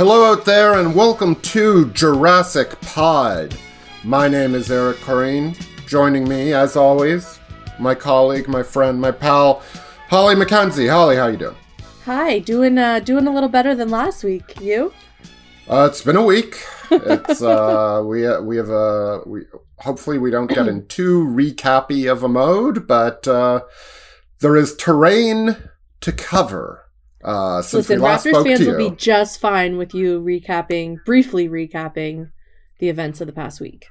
Hello out there, and welcome to Jurassic Pod. My name is Eric Koreen. Joining me, as always, my colleague, my friend, my pal, Holly MacKenzie. Holly, how you doing? Hi, doing uh, doing a little better than last week. You? Uh, it's been a week. It's uh, we uh, we have a we hopefully we don't get in too recappy of a mode, but uh, there is terrain to cover. Uh, since Listen, we last Raptors spoke fans to will be just fine with you recapping, briefly recapping the events of the past week.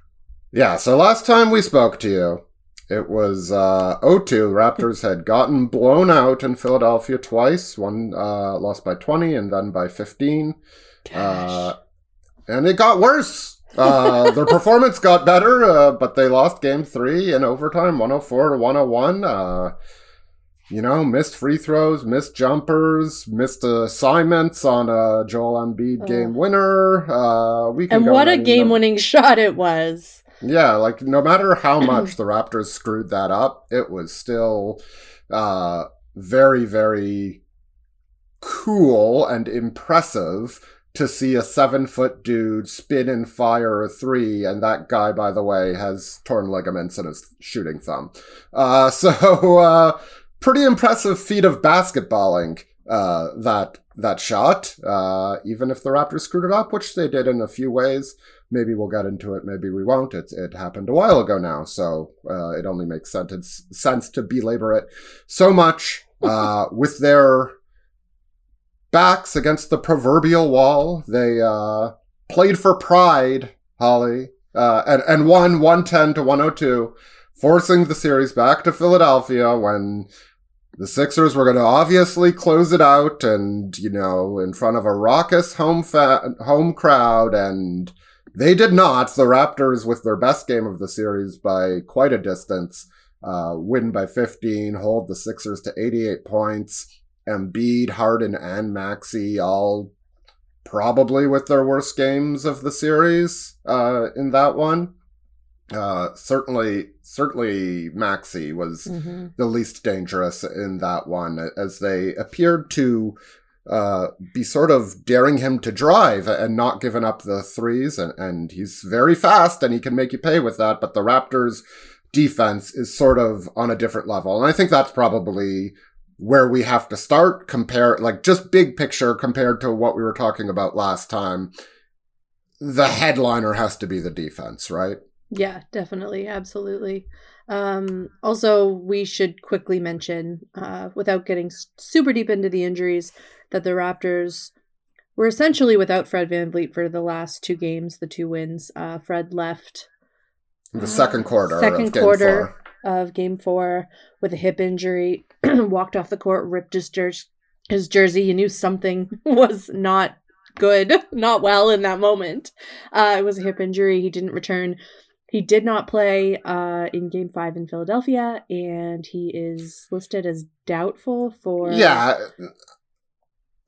Yeah, so last time we spoke to you, it was uh, 0-2. Raptors had gotten blown out in Philadelphia twice. One uh, lost by 20 and then by 15. Uh, and it got worse. Uh, their performance got better, uh, but they lost game three in overtime, 104 to 101. You know, missed free throws, missed jumpers, missed assignments on a Joel Embiid game winner. Uh, we can And what a game-winning shot it was. yeah, like no matter how much the Raptors screwed that up, it was still uh, very, very cool and impressive to see a seven foot dude spin and fire a three. And that guy, by the way, has torn ligaments in his shooting thumb. Uh, so, uh, pretty impressive feat of basketballing. Uh, that that shot, uh, even if the Raptors screwed it up, which they did in a few ways, maybe we'll get into it maybe we won't it's, it happened a while ago now so uh, it only makes sense, sense to belabor it so much uh, with their backs against the proverbial wall they uh, played for pride holly uh, and, and won 110 to 102 forcing the series back to philadelphia when the Sixers were going to obviously close it out, and you know, in front of a raucous home fa- home crowd, and they did not. The Raptors, with their best game of the series by quite a distance, uh, win by 15, hold the Sixers to 88 points. Embiid, Harden, and Maxey all probably with their worst games of the series uh, in that one. Uh, certainly, certainly, Maxey was Mm-hmm. the least dangerous in that one, as they appeared to uh, be sort of daring him to drive and not giving up the threes. And, and he's very fast and he can make you pay with that. But the Raptors' defense is sort of on a different level. And I think that's probably where we have to start compare like just big picture compared to what we were talking about last time the headliner has to be the defense right Yeah, definitely, absolutely. Um, also, we should quickly mention, uh, without getting super deep into the injuries, that the Raptors were essentially without Fred VanVleet for the last two games, the two wins. Uh, Fred left the Uh, second quarter second of game quarter. four. of game four with a hip injury, walked off the court, ripped his, jer- his jersey. You knew something was not good, not well in that moment. Uh, it was a hip injury. He didn't return. He did not play uh, in game five in Philadelphia, and he is listed as doubtful for. Yeah.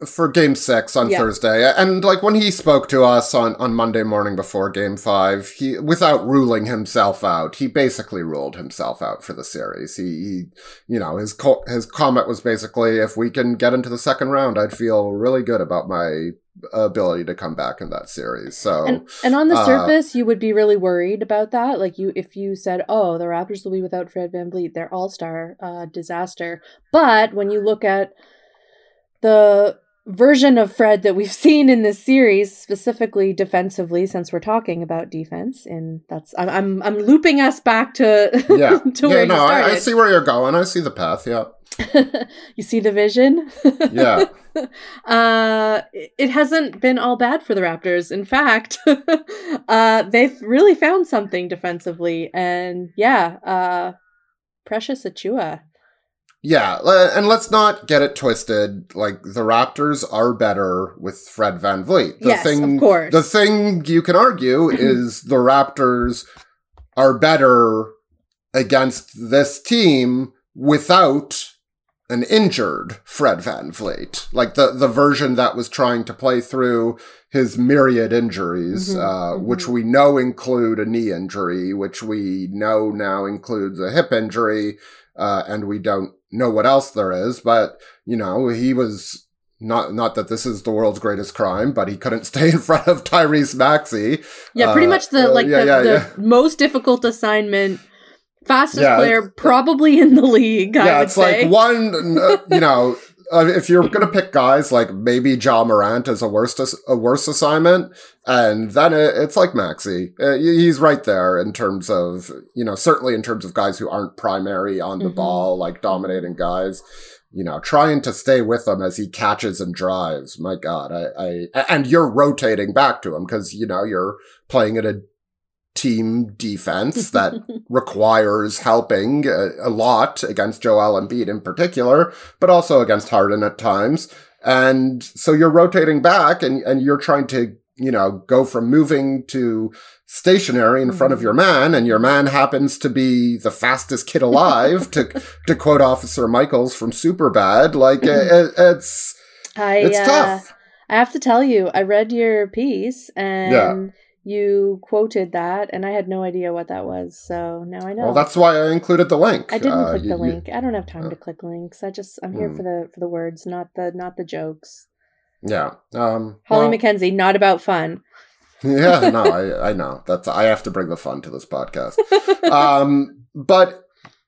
For game six on Yeah. Thursday. And like when he spoke to us on, on Monday morning before game five, he without ruling himself out, he basically ruled himself out for the series. He, he you know, his co- his comment was basically if we can get into the second round, I'd feel really good about my ability to come back in that series. So And, and on the uh, surface, you would be really worried about that. Like you, if you said, "Oh, the Raptors will be without Fred VanVleet, their All Star uh, disaster," but when you look at the version of Fred that we've seen in this series, specifically defensively, since we're talking about defense, and that's I'm I'm, I'm looping us back to yeah, to yeah, where no, I. I see where you're going. I see the path. Yeah. you see the vision? Yeah. uh, it hasn't been all bad for the Raptors. In fact, uh, they've really found something defensively, and yeah, uh, Precious Achiuwa. Yeah, and let's not get it twisted. Like the Raptors are better with Fred VanVleet. The Yes, thing, of course. The thing you can argue is the Raptors are better against this team without an injured Fred VanVleet. Like the the version that was trying to play through his myriad injuries, Mhm, uh, mhm. which we know include a knee injury, which we know now includes a hip injury, uh, and we don't know what else there is. But you know, he was not not that this is the world's greatest crime, but he couldn't stay in front of Tyrese Maxey. Yeah, pretty Uh, much the uh, like yeah, the, yeah, the yeah. most difficult assignment, fastest player probably in the league. I yeah, would it's say. like one, uh, you know, uh, if you're gonna pick guys, like maybe Ja Morant as a worst a worse assignment, and then it, it's like Maxey. Uh, he's right there in terms of you know certainly in terms of guys who aren't primary on the Mhm. ball, like dominating guys. You know, trying to stay with him as he catches and drives. My God, I, I and you're rotating back to him because you know you're playing at a team defense that requires helping a, a lot against Joel Embiid in particular, but also against Harden at times. And so you're rotating back and, and you're trying to, you know, go from moving to stationary in front of mm-hmm. your man, and your man happens to be the fastest kid alive, to to quote Officer Michaels from Superbad. Like it, it- it's I it's uh, tough. I have to tell you, I read your piece and you quoted that, and I had no idea what that was. So now I know. Well, that's why I included the link. I didn't Uh, click you- the you- link. I don't have time uh, to click links. I just I'm here Hmm. for the for the words, not the not the jokes. yeah. Um, Holly well- McKenzie, not about fun. yeah, no, I, I know. That's I have to bring the fun to this podcast. um, but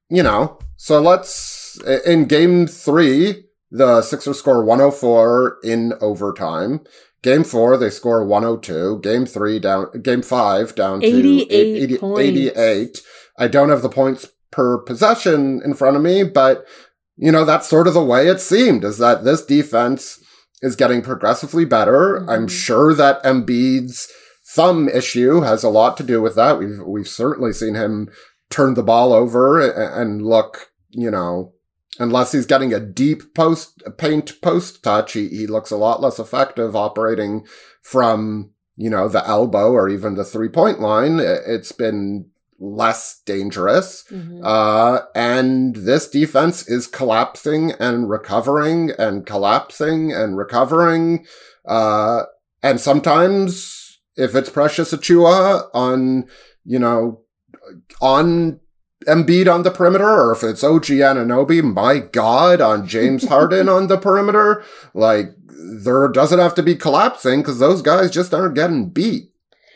you know, so let's in game three, the Sixers score 104 in overtime. Game four, they score 102. Game three down. Game five down to 88 80 points. 88. I don't have the points per possession in front of me, but you know that's sort of the way it seemed. Is that this defense is getting progressively better. I'm Mhm. sure that Embiid's thumb issue has a lot to do with that. We've we've certainly seen him turn the ball over a- and look, you know, unless he's getting a deep post paint post touch, he, he looks a lot less effective operating from, you know, the elbow or even the three point line. It's been less dangerous. Mhm. Uh, and this defense is collapsing and recovering and collapsing and recovering. Uh, and sometimes if it's Precious Achiuwa on, you know, on Embiid on the perimeter, or if it's OG Anunoby, my God, on James Harden on the perimeter, like there doesn't have to be collapsing because those guys just aren't getting beat.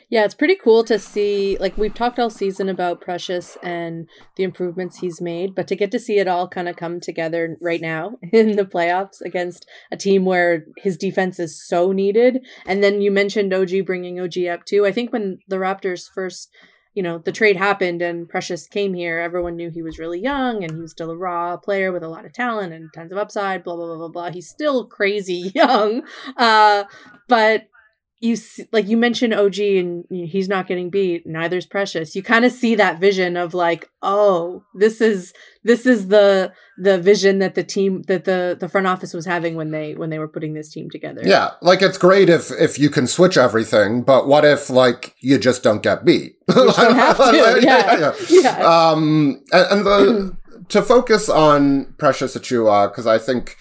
Yeah, it's pretty cool to see. Like we've talked all season about Precious and the improvements he's made, but to get to see it all kind of come together right now in the playoffs against a team where his defense is so needed. And then you mentioned OG bringing OG up too. I think when the Raptors first, you know, the trade happened and Precious came here, everyone knew he was really young and he was still a raw player with a lot of talent and tons of upside. Blah blah blah blah blah. He's still crazy young, uh, but you see, like you mentioned OG and he's not getting beat. Neither's Precious. You kind of see that vision of like, oh, this is this is the the vision that the team that the the front office was having when they when they were putting this team together. Yeah, like it's great if if you can switch everything, but what if like you just don't get beat? You have to, yeah. Yeah. Um, and, and the to focus on Precious Achiuwa because I think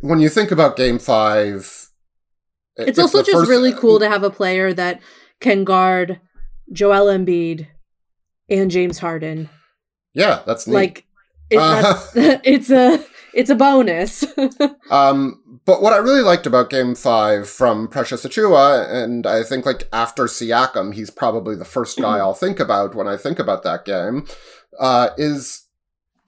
when you think about Game Five, It's also just really cool to have a player that can guard Joel Embiid and James Harden. Yeah, that's neat. Like it, that's, it's a it's a bonus. Um, but what I really liked about Game Five from Precious Achiuwa, and I think like after Siakam, he's probably the first guy I'll think about when I think about that game, uh, is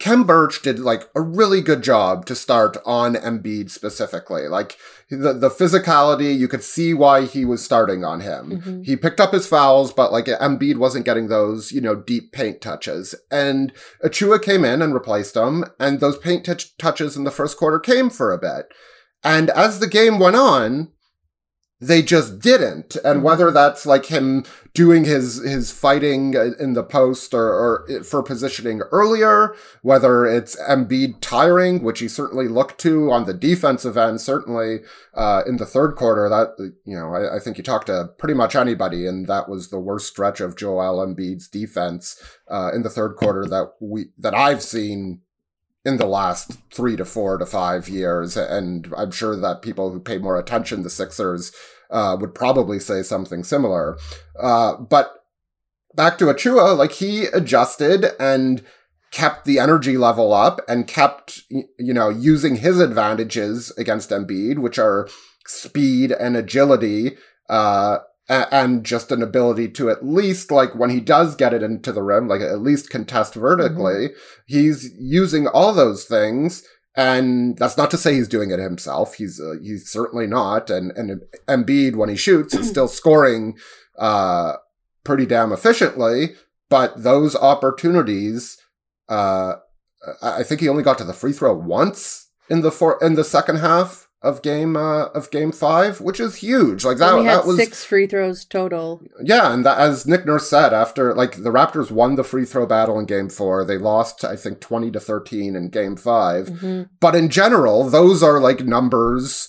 Khem Birch did like a really good job to start on Embiid specifically. Like the the physicality, you could see why he was starting on him. Mhm. He picked up his fouls, but like Embiid wasn't getting those, you know, deep paint touches. And Achiuwa came in and replaced him, and those paint touch touches in the first quarter came for a bit. And as the game went on, they just didn't. And whether that's like him doing his his fighting in the post or, or for positioning earlier, whether it's Embiid tiring, which he certainly looked to on the defensive end, certainly uh, in the third quarter. That you know, I, I think you talked to pretty much anybody, and that was the worst stretch of Joel Embiid's defense uh, in the third quarter that we that I've seen in the last three to four to five years. And I'm sure that people who pay more attention to Sixers uh, would probably say something similar. Uh, but back to Achiuwa, like he adjusted and kept the energy level up and kept, you know, using his advantages against Embiid, which are speed and agility, uh, and just an ability to at least, like, when he does get it into the rim, like, at least contest vertically, he's using all those things. And that's not to say he's doing it himself. He's uh, he's certainly not. And and Embiid, when he shoots, is still scoring uh, pretty damn efficiently. But those opportunities, uh, I I think he only got to the free throw once in the four in the second half of game uh, of game five, which is huge. Like that we had that was six free throws total. yeah, and that, as Nick Nurse said, after like the Raptors won the free throw battle in Game Four, they lost I think twenty to thirteen in Game 5 Mhm. But in general, those are like numbers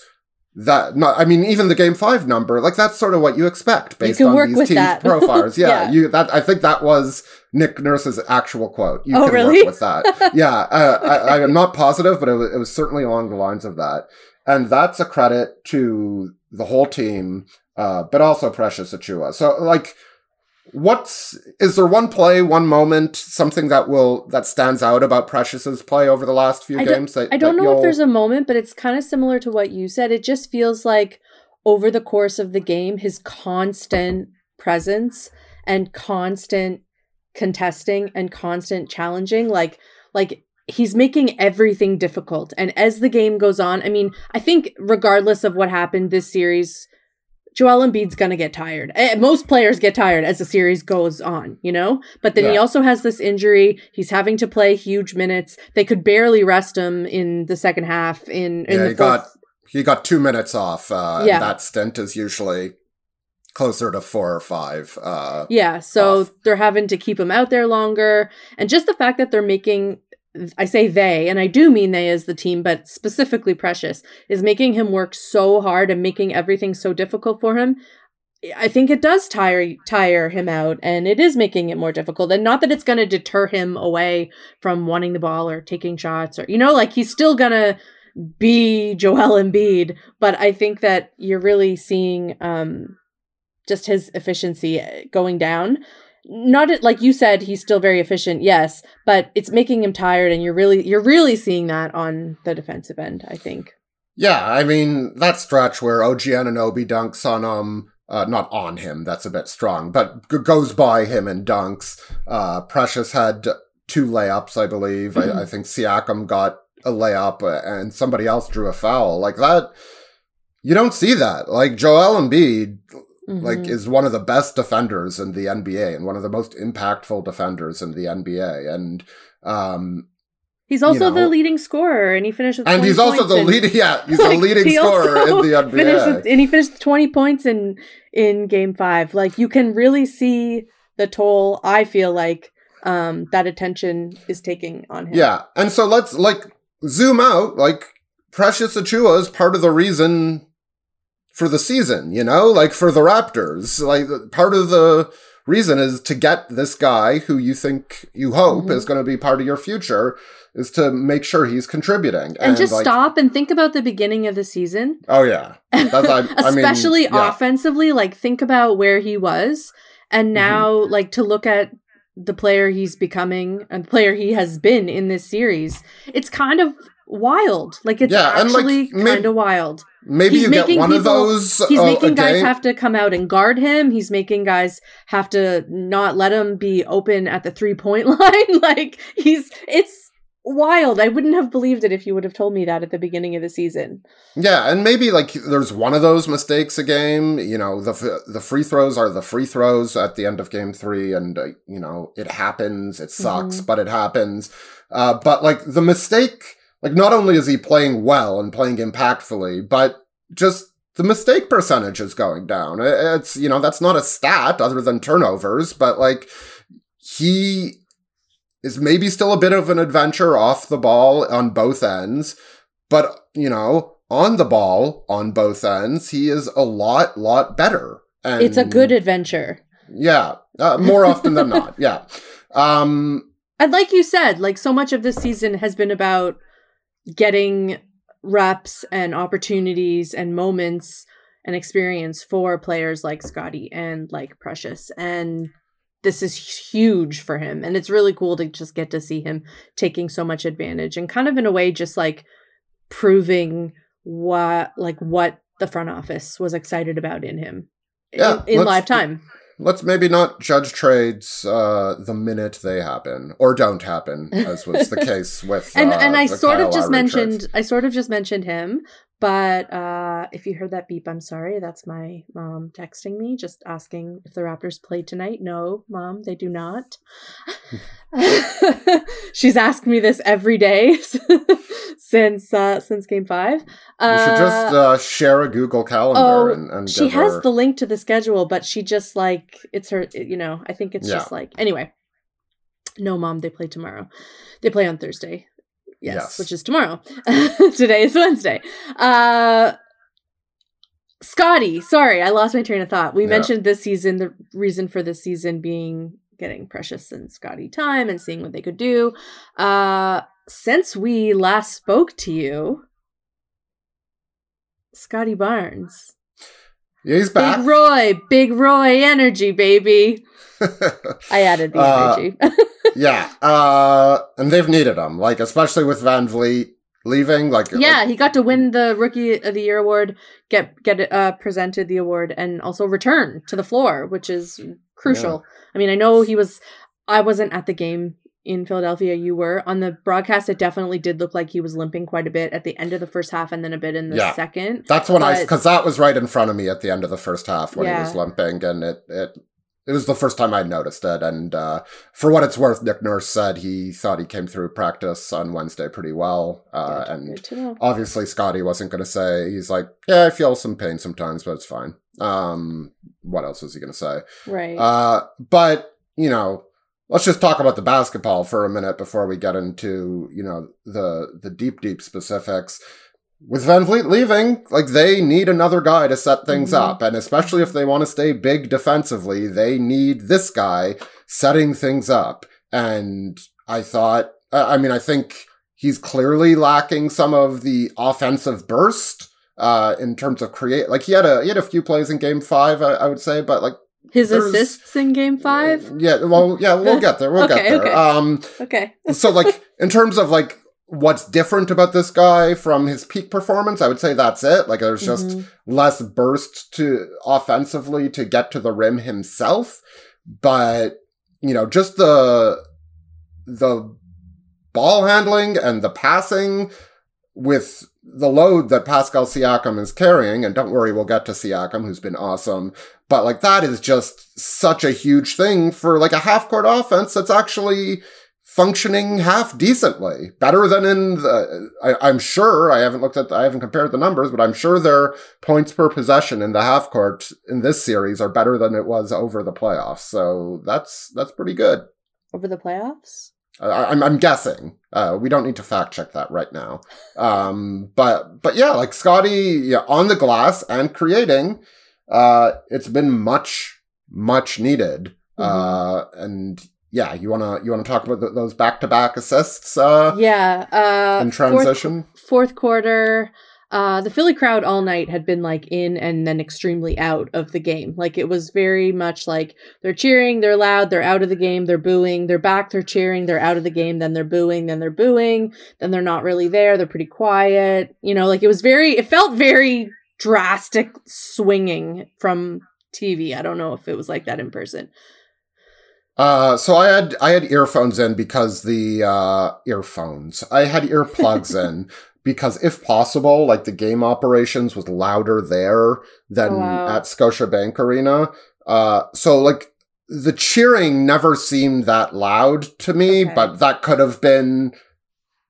that not. I mean, even the Game Five number, like that's sort of what you expect based can on these teams' profiles. Yeah, Yeah. you that I think that was Nick Nurse's actual quote. You Oh, can really? work with that. yeah, uh, I, I am not positive, but it was, it was certainly along the lines of that. And that's a credit to the whole team, uh, but also Precious Achiuwa. So, like, what's is there one play, one moment, something that will that stands out about Precious's play over the last few I games? That, I don't that know if there's a moment, but it's kind of similar to what you said. It just feels like over the course of the game, his constant presence and constant contesting and constant challenging, like like he's making everything difficult. And as the game goes on, I mean, I think regardless of what happened this series, Joel Embiid's gonna get tired. Eh, Most players get tired as the series goes on, you know. But then he also has this injury. He's having to play huge minutes. They could barely rest him in the second half. In in Yeah, the he got he got two minutes off. Uh, Yeah. that stint is usually closer to four or five. Uh, Yeah, so off. they're having to keep him out there longer. And just the fact that they're making I say they, and I do mean they as the team, but specifically Precious, is making him work so hard and making everything so difficult for him. I think it does tire tire him out and it is making it more difficult. And not that it's gonna deter him away from wanting the ball or taking shots or you know, like he's still gonna be Joel Embiid, but I think that you're really seeing um just his efficiency uh, going down. Not like you said, he's still very efficient, yes, but it's making him tired, and you're really you're really seeing that on the defensive end. I think. Yeah, I mean that stretch where OG Anunoby dunks on um uh, not on him, that's a bit strong, but g- goes by him and dunks. Uh, Precious had two layups, I believe. I, I think Siakam got a layup, uh, and somebody else drew a foul. Like that, you don't see that. Like Joel Embiid, like Mhm. is one of the best defenders in the NBA and one of the most impactful defenders in the NBA, and um, he's also know, the leading scorer, and he finished with and 20 he's also the leading. Yeah, he's the leading scorer in the NBA. finished with- and he finished 20 points in in game five. Like you can really see the toll. I feel like um that attention is taking on him. Yeah, and so let's like zoom out. Like Precious Achiuwa is part of the reason for the season. You know, like for the Raptors. Like part of the reason is to get this guy who you think you hope Mhm. is going to be part of your future is to make sure he's contributing And, just like, stop and think about the beginning of the season. Oh yeah, I- I mean, especially yeah. offensively like think about where he was and Mm-hmm. now like to look at the player he's becoming and the player he has been in this series it's kind of wild like it's Yeah, and, like, actually kind of wild maybe he's you get making one of people- those. he's uh, making guys game. have to come out and guard him he's making guys have to not let him be open at the three point line like he's it's wild. I wouldn't have believed it if you would have told me that at the beginning of the season. Yeah, and maybe like there's one of those mistakes a game. You know, the the free throws are the free throws at the end of game three, and uh, you know it happens. It sucks, Mhm. but it happens. Uh, but like the mistake, like not only is he playing well and playing impactfully, but just the mistake percentage is going down. It's you know that's not a stat other than turnovers, but like he is maybe still a bit of an adventure off the ball on both ends, but you know, on the ball on both ends, he is a lot, lot better. And It's a good adventure. yeah, uh, more often than not, yeah. Um, And like you said, like so much of this season has been about getting reps and opportunities and moments and experience for players like Scottie and like Precious. And this is huge for him. And it's really cool to just get to see him taking so much advantage and kind of in a way just like proving what like what the front office was excited about in him Yeah, in, in live time. Let's maybe not judge trades uh, the minute they happen or don't happen, as was the case with. and uh, and I the sort Kyle of just Lowry mentioned trades. I sort of just mentioned him, but uh if you heard that beep, I'm sorry. That's my mom texting me, just asking if the Raptors play tonight. No, mom, they do not. She's asked me this every day since uh since game five. You should just uh, share a Google Calendar oh, and, and she has her- the link to the schedule, but she just like it's her. You know, I think it's Yeah. just like anyway. No, mom, they play tomorrow. They play on Thursday. Yes, Yes. which is tomorrow. Today is Wednesday. Uh Scottie, sorry, I lost my train of thought. We Yeah. mentioned this season, the reason for this season being getting Precious and Scottie time and seeing what they could do. Uh since we last spoke to you, Scottie Barnes. Yeah, he's back. Big Roy, Big Roy energy, baby. I added the Uh, energy. yeah, uh, and they've needed him, like especially with VanVleet leaving. Like, yeah, he got to win the Rookie of the Year award, get get uh, presented the award, and also return to the floor, which is crucial. I mean, I know he was. I wasn't at the game in Philadelphia. You were on the broadcast. It definitely did look like he was limping quite a bit at the end of the first half, and then a bit in the Yeah. second. That's when I because that was right in front of me at the end of the first half when he was limping, and it it it was the first time I noticed it. And uh, for what it's worth, Nick Nurse said he thought he came through practice on Wednesday pretty well, uh, and obviously Scottie wasn't going to say he's like, yeah, I feel some pain sometimes, but it's fine. Um, what else was he going to say? Right. Uh, but you know, let's just talk about the basketball for a minute before we get into you know the the deep deep specifics. With VanVleet leaving, like they need another guy to set things Mhm. up, and especially if they want to stay big defensively, they need this guy setting things up. And I thought, I mean, I think he's clearly lacking some of the offensive burst uh, in terms of create. Like he had a he had a few plays in Game Five, I, I would say, but like His assists in Game Five. yeah, well, yeah, we'll get there. We'll Okay, get there. okay. Um, Okay. so like in terms of like what's different about this guy from his peak performance, I would say that's it. Like there's just Mhm. less burst to offensively to get to the rim himself, but you know, just the the ball handling and the passing with the load that Pascal Siakam is carrying, and don't worry, we'll get to Siakam, who's been awesome. But like that is just such a huge thing for like a half court offense that's actually functioning half decently, better than in the. I, I'm sure I haven't looked at, I haven't compared the numbers, but I'm sure their points per possession in the half court in this series are better than it was over the playoffs. So that's that's pretty good. Over the playoffs. I, I'm, I'm guessing. Uh, we don't need to fact check that right now. Um, but but yeah, like Scottie yeah, on the glass and creating, uh, it's been much much needed. Uh, and yeah, you wanna you wanna talk about th- those back to back assists uh, Yeah. Uh, in fourth- transition? fourth quarter uh the philly crowd all night had been like in and then extremely out of the game. Like it was very much like they're cheering they're loud they're out of the game they're booing. They're back they're cheering they're out of the game then they're booing then they're booing. Then they're not really there they're pretty quiet. You know like it was very it felt very drastic swinging from tv i don't know if it was like that in person Uh, so I had I had earphones in because the uh, earphones. I had earplugs in because if possible, like the game operations was louder there than Oh, wow. at Scotiabank Arena. Uh, so like the cheering never seemed that loud to me, Okay. but that could have been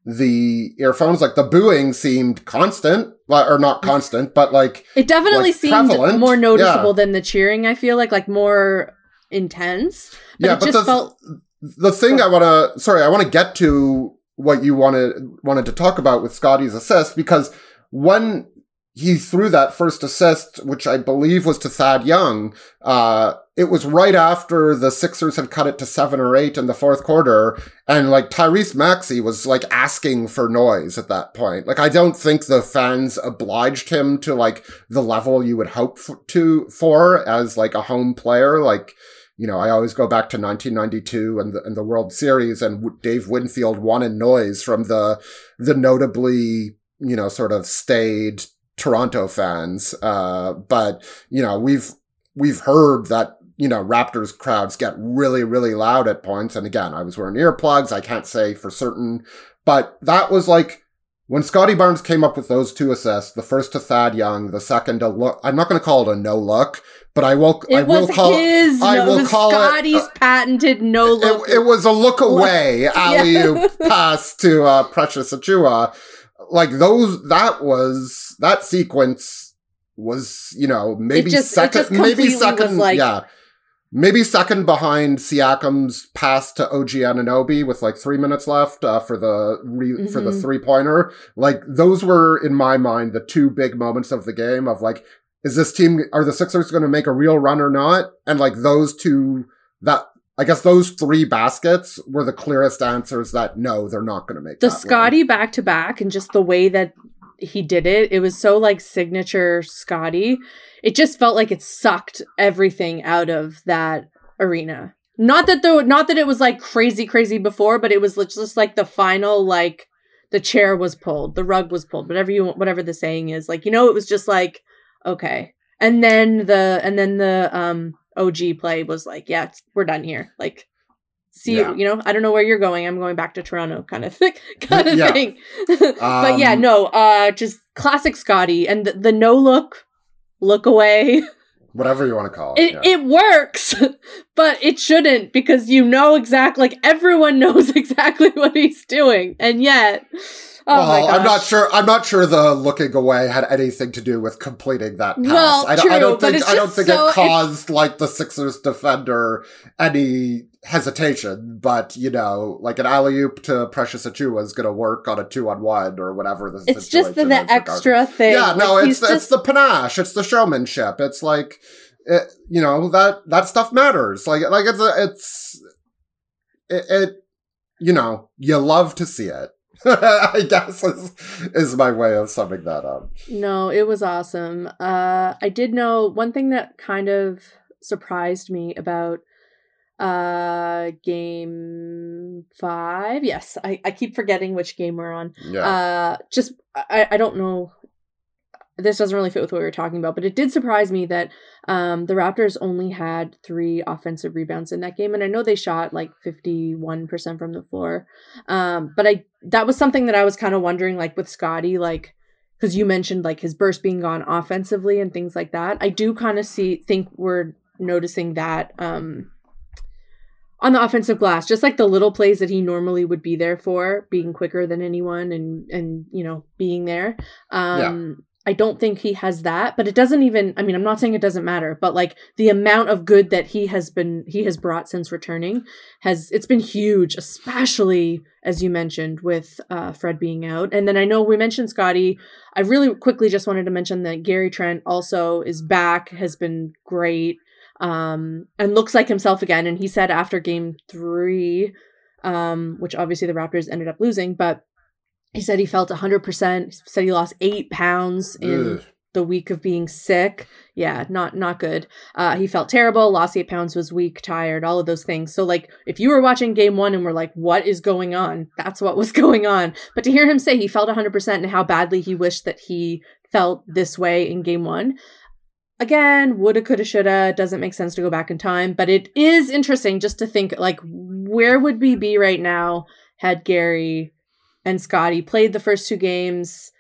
the earphones. Like the booing seemed constant, or not constant, but like It definitely like, seemed prevalent. more noticeable Yeah. than the cheering. I feel like like more intense. But yeah, but just the, felt the thing I want to sorry, I want to get to what you wanted wanted to talk about with Scottie's assist because when he threw that first assist, which I believe was to Thad Young, uh, it was right after the Sixers had cut it to seven or eight in the fourth quarter, and like Tyrese Maxey was like asking for noise at that point. Like I don't think the fans obliged him to like the level you would hope f- to for as like a home player, like you know, I always go back to 1992 and the, and the World Series and Dave Winfield won in noise from the, the notably, you know, sort of staid Toronto fans. Uh, but, you know, we've, we've heard that, you know, Raptors crowds get really, really loud at points. And again, I was wearing earplugs. I can't say for certain, but that was like, when Scottie Barnes came up with those two assists, the first to Thad Young, the second a look, I'm not going to call it a no look, but I will, it I will was call his I no, will it call it, Scottie's uh, patented no look. it, it was a look away alley Yeah. pass to uh, Precious Achiuwa. Like those, that was that sequence was you know maybe just- second, maybe second, like- yeah, maybe second behind Siakam's pass to OG Anunoby with like three minutes left uh, for the re- for the Mhm. three pointer. Like those were in my mind the two big moments of the game of like. Is this team, are the Sixers going to make a real run or not? And like those two, that I guess those three baskets were the clearest answers that no, they're not going to make the. Scottie back to back and just the way that he did it, it was so like signature Scottie. It just felt like it sucked everything out of that arena. Not that though, not that it was like crazy, crazy before, but it was just like the final like the chair was pulled, the rug was pulled, whatever you whatever the saying is. Like you know, it was just like okay, and then the and then the um OG play was like yeah, we're done here. Like see Yeah. you, you know, I don't know where you're going. I'm going back to Toronto, kind of thing, kind of Yeah. thing. but yeah, Um, no, uh, just classic Scottie and the, the no look, look away. Whatever you want to call it. It yeah. it works, but it shouldn't because you know exactly like everyone knows exactly what he's doing, and yet, oh well. I'm not sure. I'm not sure the looking away had anything to do with completing that pass. Well, I, don't, I true, don't think. I don't just think so- it caused like the Sixers defender any hesitation. But you know, like an alley oop to Precious Achiuwa is going to work on a two on one or whatever. The It's just the, the extra thing. Yeah, no, Like, it's it's the panache, it's the showmanship. It's like, it, you know that that stuff matters. Like like it's a, it's it, it you know you love to see it. I guess is is my way of summing that up. No, it was awesome. Uh I did know one thing that kind of surprised me about uh game 5. Yes, I I keep forgetting which game we're on. Yeah, Uh just I I don't know this doesn't really fit with what we were talking about, but it did surprise me that um, the Raptors only had three offensive rebounds in that game, and I know they shot like fifty one percent from the floor. Um, but I that was something that I was kind of wondering, like with Scottie, like because you mentioned like his burst being gone offensively and things like that. I do kind of see think we're noticing that um, on the offensive glass, just like the little plays that he normally would be there for, being quicker than anyone and and you know being there. Um, I don't think he has that, but it doesn't even. I mean, I'm not saying it doesn't matter, but like the amount of good that he has been he has brought since returning has it's been huge, especially as you mentioned with uh, Fred being out. And then I know we mentioned Scottie. I really quickly just wanted to mention that Gary Trent also is back, has been great, um, and looks like himself again. And he said after Game Three, um, which obviously the Raptors ended up losing, but he said he felt 100%. He said he lost eight pounds in Ugh. the week of being sick. Yeah, not not good. Uh, he felt terrible. Lost eight pounds. Was weak, tired. All of those things. So like, if you were watching game one and were like, "What is going on?" That's what was going on. But to hear him say he felt 100% and how badly he wished that he felt this way in game one, again, woulda, coulda, shoulda. Doesn't make sense to go back in time, but it is interesting just to think like where would we be right now had Gary and Scottie played the first two games?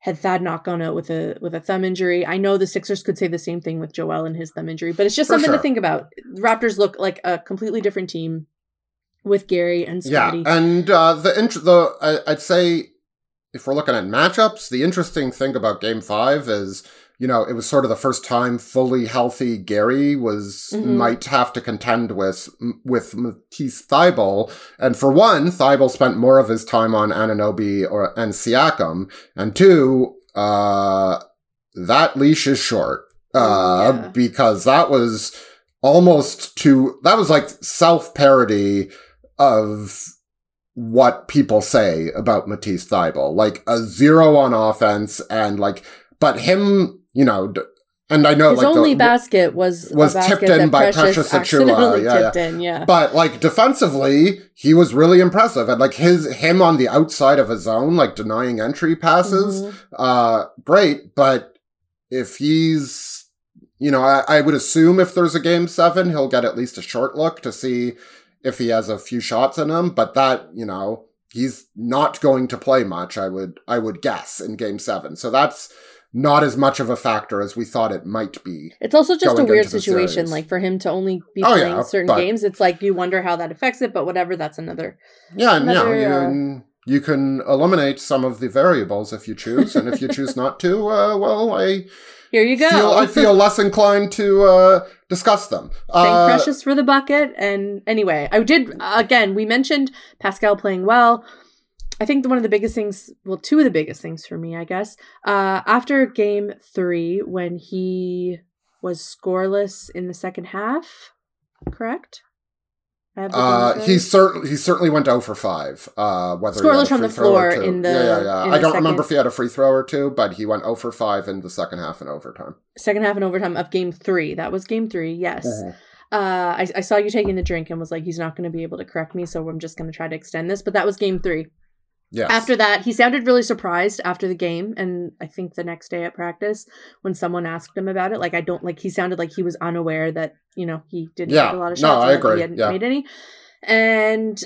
Had Thad not gone out with a with a thumb injury? I know the Sixers could say the same thing with Joel and his thumb injury, but it's just For something sure. to think about. The Raptors look like a completely different team with Gary and Scottie. Yeah, and uh, the int- the I, I'd say if we're looking at matchups, the interesting thing about Game Five is you know it was sort of the first time fully healthy Gary was Mhm. might have to contend with with Matisse Thybulle, and for one, Thybulle spent more of his time on Anunoby or and Siakam, and two, uh, that leash is short. Uh, Yeah. because that was almost to that was like self parody of what people say about Matisse Thybulle, like a zero on offense and like, but him, you know, d- and I know His like only the, basket was was basket tipped in by Precious, Precious Achiuwa, accidentally yeah, in. Yeah, but like defensively, he was really impressive, and like his him on the outside of his zone, like denying entry passes, Mhm. uh, great. But if he's, you know, I, I would assume if there's a game seven, he'll get at least a short look to see if he has a few shots in him. But that, you know, he's not going to play much. I would, I would guess in game seven. So that's not as much of a factor as we thought it might be. It's also just a weird situation. Like for him to only be Oh, playing yeah, certain but- games, it's like you wonder how that affects it. But whatever, that's another. Yeah, Another, yeah, you, uh, can- you can eliminate some of the variables if you choose, and if you choose not to, uh, well, I Here you go. feel I feel less inclined to uh, discuss them. Thank Uh, Precious for the bucket. And anyway, I did again. We mentioned Pascal playing well. I think one of the biggest things, well, two of the biggest things for me, I guess, uh, after game three, when he was scoreless in the second half, correct? I have the Uh, he certainly he certainly went 0 for five. Uh, whether Scoreless from the floor in the- yeah yeah yeah. I don't remember if he had a free throw or two, but he went 0 for five in the second half and overtime. second half and overtime of game three. That was game three. Yes. Mhm. Uh, I, I saw you taking the drink and was like, he's not going to be able to correct me, so I'm just going to try to extend this. But that was game three. Yes. After that, he sounded really surprised after the game, and I think the next day at practice, when someone asked him about it, like I don't like he sounded like he was unaware that you know he didn't Yeah. take a lot of No, shots. I agree. He hadn't Yeah. made any, and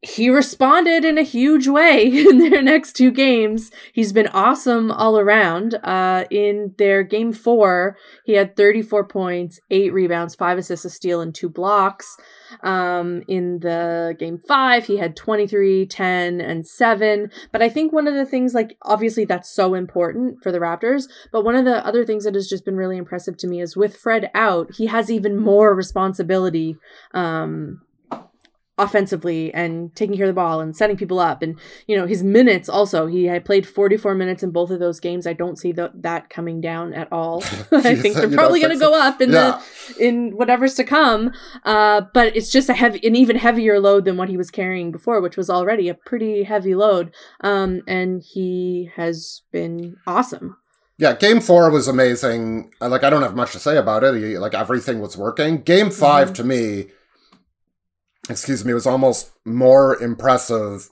he responded in a huge way in their next two games. He's been awesome all around. Uh, in their game four, he had 34 points, eight rebounds, five assists, a steal, and two blocks. Um, in the game five, he had 23, 10, and seven. But I think one of the things, like, obviously that's so important for the Raptors. But one of the other things that has just been really impressive to me is with Fred out, he has even more responsibility. Um, offensively and taking care of the ball and setting people up and you know his minutes also he had played 44 minutes in both of those games i don't see the, that coming down at all i think they're probably going to go up in yeah. the in whatever's to come uh but it's just a heavy an even heavier load than what he was carrying before which was already a pretty heavy load um and he has been awesome Yeah, game four was amazing. Like, I don't have much to say about it. He- Like, everything was working. Game 5 Mhm. to me, excuse me, it was almost more impressive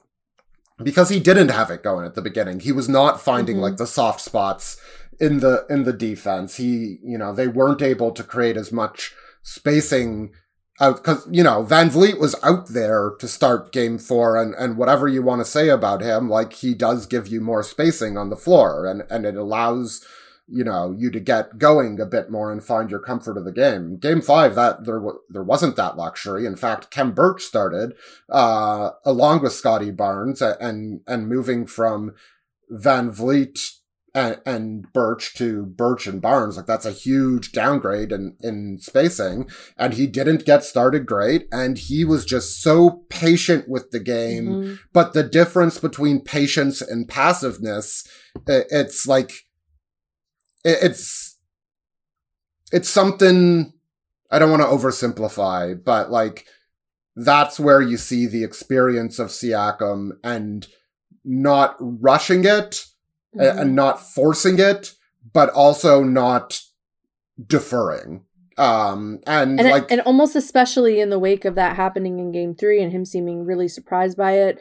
because he didn't have it going at the beginning. He was not finding Mhm. like the soft spots in the in the defense. He, you know, they weren't able to create as much spacing out because you know VanVleet was out there to start game four, and and whatever you want to say about him, like he does give you more spacing on the floor, and and it allows you know you to get going a bit more and find your comfort of the game. Game five, that there wa- there wasn't that luxury. In fact, Khem Birch started uh, along with Scottie Barnes, and and moving from VanVleet and, and Birch to Birch and Barnes. Like that's a huge downgrade in, in spacing. And he didn't get started great. And he was just so patient with the game. Mhm. But the difference between patience and passiveness, it's like, it's, it's something I don't want to oversimplify, but like that's where you see the experience of Siakam and not rushing it Mhm. and not forcing it, but also not deferring. Um, and, and, like, and almost especially in the wake of that happening in game three and him seeming really surprised by it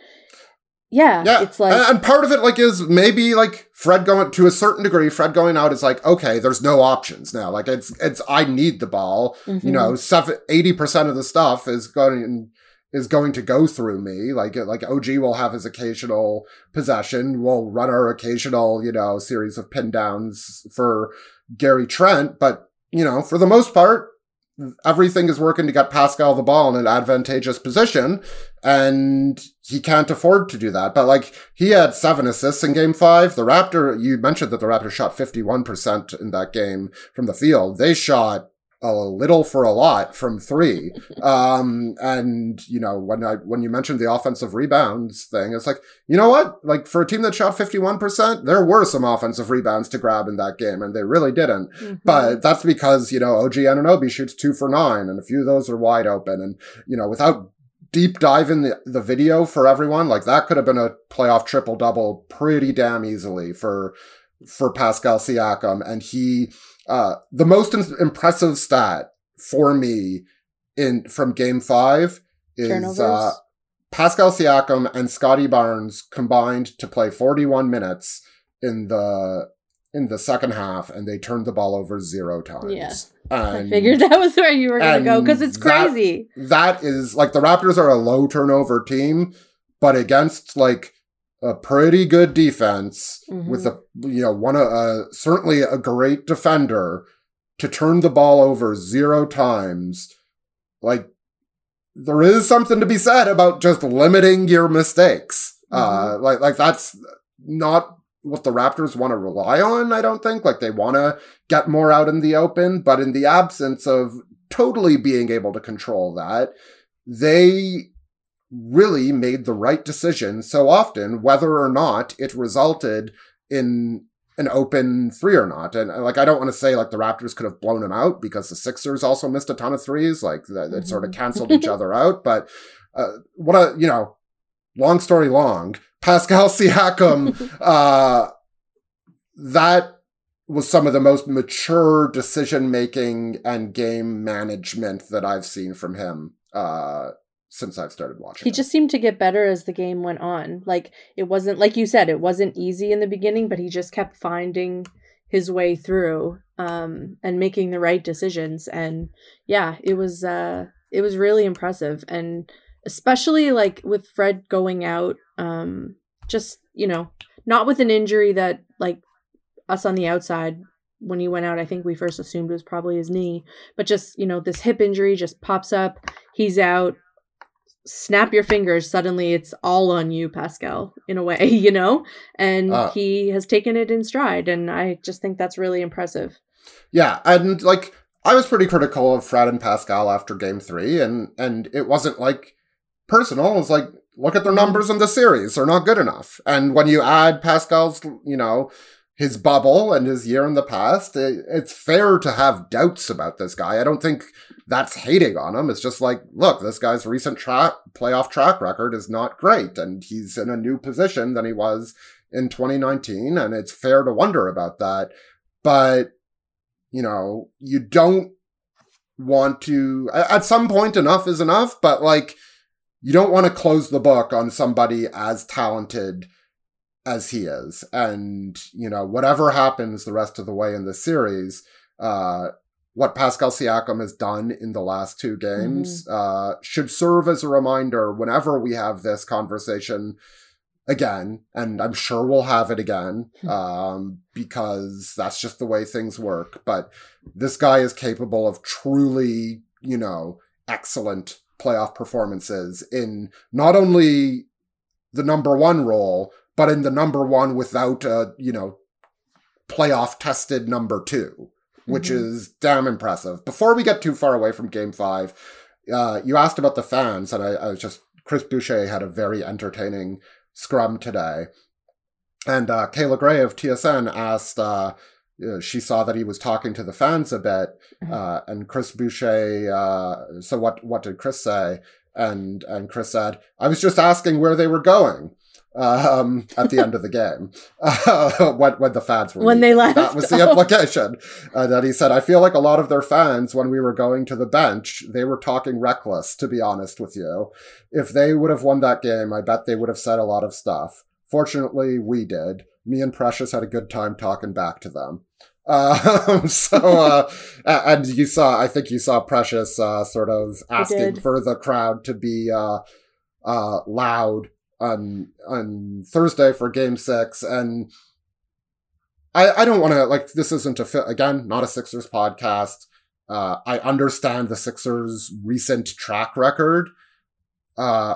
yeah, Yeah, it's like and, and part of it like is maybe like Fred going to a certain degree. Fred going out is like okay, there's no options now. Like it's it's I need the ball. You mhm. know, eighty percent of the stuff is going is going to go through me. Like like OG will have his occasional possession. We'll run our occasional you know series of pin downs for Gary Trent, but you know for the most part. Everything is working to get Pascal the ball in an advantageous position, and he can't afford to do that. But like he had seven assists in game five. The Raptor, you mentioned that the Raptors shot 51% in that game from the field. They shot a little for a lot from three. Um, and you know, when I, when you mentioned the offensive rebounds thing, it's like, you know what? Like for a team that shot 51%, there were some offensive rebounds to grab in that game and they really didn't. Mhm. But that's because, you know, OG Anunoby shoots two for nine and a few of those are wide open. And, you know, without deep diving the, the video for everyone, like that could have been a playoff triple double pretty damn easily for, for Pascal Siakam. And he, uh, the most im- impressive stat for me in, from game five is, uh, Pascal Siakam and Scottie Barnes combined to play 41 minutes in the in the second half, and they turned the ball over zero times. Yeah. and I figured that was where you were gonna go because it's that- crazy. that is like the Raptors are a low turnover team, but against like a pretty good defense Mhm. with a you know one of uh, certainly a great defender to turn the ball over zero times, like there is something to be said about just limiting your mistakes. Uh, like like that's not what the Raptors want to rely on. I don't think like they want to get more out in the open, but in the absence of totally being able to control that, they really made the right decision so often, whether or not it resulted in an open three or not. And like, I don't want to say like the Raptors could have blown them out because the Sixers also missed a ton of threes. Like that, that sort of canceled each other out. But uh, what a, you know, long story long, Pascal Siakam, uh, that was some of the most mature decision making and game management that I've seen from him uh, since I've started watching. He him. just seemed to get better as the game went on. Like it wasn't like you said, it wasn't easy in the beginning, but he just kept finding his way through um and making the right decisions and yeah, it was uh it was really impressive and especially like with Fred going out um just, you know, not with an injury that like us on the outside when he went out, I think we first assumed it was probably his knee, but just, you know, this hip injury just pops up. He's out snap your fingers suddenly it's all on you pascal in a way you know and Uh. he has taken it in stride and i just think that's really impressive Yeah, and like I was pretty critical of Fred and Pascal after game three, and and it wasn't like personal. It was like look at their numbers in the series; they're not good enough. And when you add Pascal's, you know, his bubble and his year in the past, it, it's fair to have doubts about this guy. I don't think that's hating on him. It's just like, look, this guy's recent playoff track record is not great, and he's in a new position than he was in 2019, and it's fair to wonder about that. But you know, you don't want to, at some point, enough is enough, but like, you don't want to close the book on somebody as talented as he is. And, you know, whatever happens the rest of the way in the series, uh, what Pascal Siakam has done in the last two games uh, should serve as a reminder whenever we have this conversation again, and I'm sure we'll have it again um, because that's just the way things work. But this guy is capable of truly, you know, excellent playoff performances in not only the number one role, but in the number one without a, you know, playoff tested number two, which Mhm. is damn impressive. Before we get too far away from game five, uh, you asked about the fans, and I, I was just, Chris Boucher had a very entertaining scrum today. And uh, Kayla Grey of TSN asked, uh, she saw that he was talking to the fans a bit, uh, and Chris Boucher. Uh, so what? What did Chris say? And and Chris said, "I was just asking where they were going." Um, at the end of the game uh, when, when the fans were When they left. That was the implication. Uh, that he said, I feel like a lot of their fans, when we were going to the bench, they were talking reckless, to be honest with you. If they would have won that game, I bet they would have said a lot of stuff. Fortunately, we did. Me and Precious had a good time talking back to them. Um, so, uh, and you saw, I think you saw Precious, uh, sort of asking for the crowd to be, uh, uh, loud on, on Thursday for game six. And I, I don't want to, like, this isn't a, fi- again, not a Sixers podcast. Uh, I understand the Sixers' recent track record. Uh,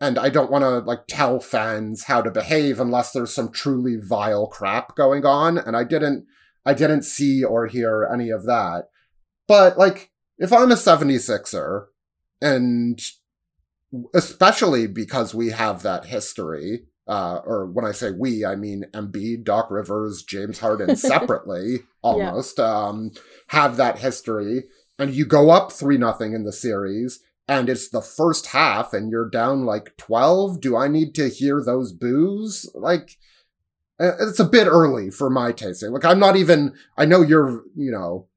and I don't want to like tell fans how to behave unless there's some truly vile crap going on. And I didn't, I didn't see or hear any of that. But like, if I'm a 76er, and especially because we have that history, uh, or when I say we, I mean Embiid, Doc Rivers, James Harden separately, almost, um, have that history, and you go up three nothing in the series, and it's the first half, and you're down like twelve. Do I need to hear those boos? Like, it's a bit early for my tasting. Like, I'm not even. I know you're, you know,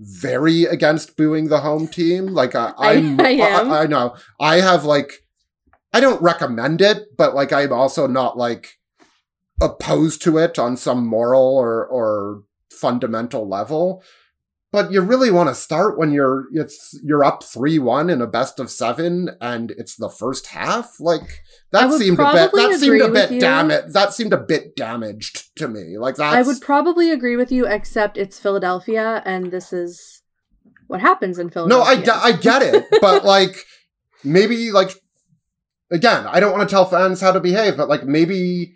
very against booing the home team. Like, I, I- I'm, I am. I, I know. I have like, I don't recommend it, but like, I'm also not like opposed to it on some moral or or fundamental level. But you really want to start when you're it's you're up three one in a best of seven, and it's the first half. Like that seemed a bit that seemed a bit damaged. That seemed a bit damaged to me. Like that. I would probably agree with you, except it's Philadelphia, and this is what happens in Philadelphia No. I, ge- I get it, but like maybe like again, I don't want to tell fans how to behave, but like maybe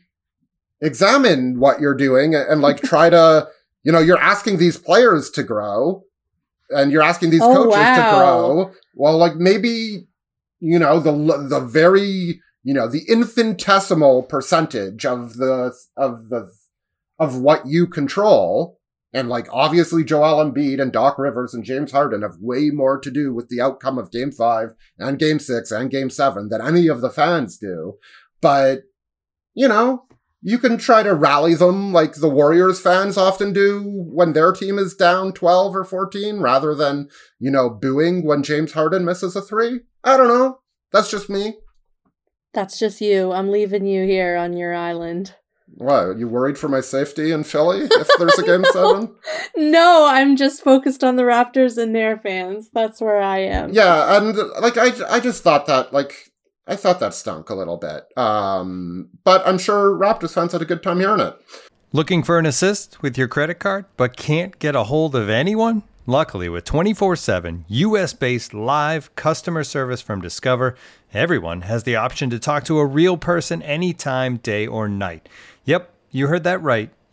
examine what you're doing and, and, like try to you know you're asking these players to grow and you're asking these Oh, coaches to grow. Well, like maybe you know the the very you know the infinitesimal percentage of the of the of what you control and like obviously Joel Embiid and Doc Rivers and James Harden have way more to do with the outcome of game five and game six and game seven than any of the fans do. But, you know, you can try to rally them like the Warriors fans often do when their team is down 12 or 14 rather than, you know, booing when James Harden misses a three. I don't know. That's just me. That's just you. I'm leaving you here on your island. What, you worried for my safety in Philly if there's a game seven? No, I'm just focused on the Raptors and their fans. That's where I am. Yeah, and like I, I just thought that like I thought that stunk a little bit. Um, but I'm sure Raptors fans had a good time hearing it. Looking for an assist with your credit card but can't get a hold of anyone? Luckily, with 24 7 US based live customer service from Discover, everyone has the option to talk to a real person anytime, day or night. Yep, you heard that right.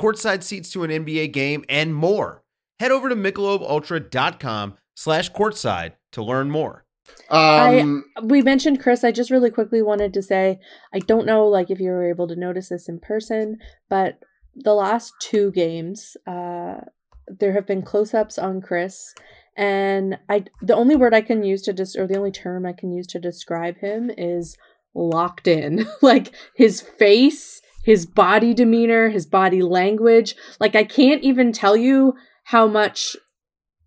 courtside seats to an NBA game, and more. Head over to michelobultra.com slash courtside to learn more. Um, we mentioned Chris. I just really quickly wanted to say I don't know like if you were able to notice this in person, but the last two games, uh, there have been close-ups on Chris, and I the only word I can use to dis or the only term I can use to describe him is locked in. like his face, his body demeanor, his body language. Like I can't even tell you how much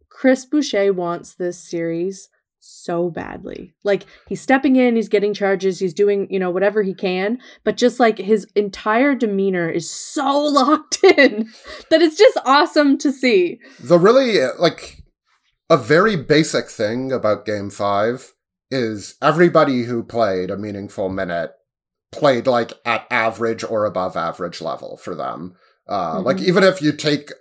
Chris Boucher wants this series so badly. Like he's stepping in, he's getting charges, he's doing, you know, whatever he can, but just like his entire demeanor is so locked in that it's just awesome to see. the really like a very basic thing about Game Five is everybody who played a meaningful minute played like at average or above average level for them. Uh, Like Mhm. even if you take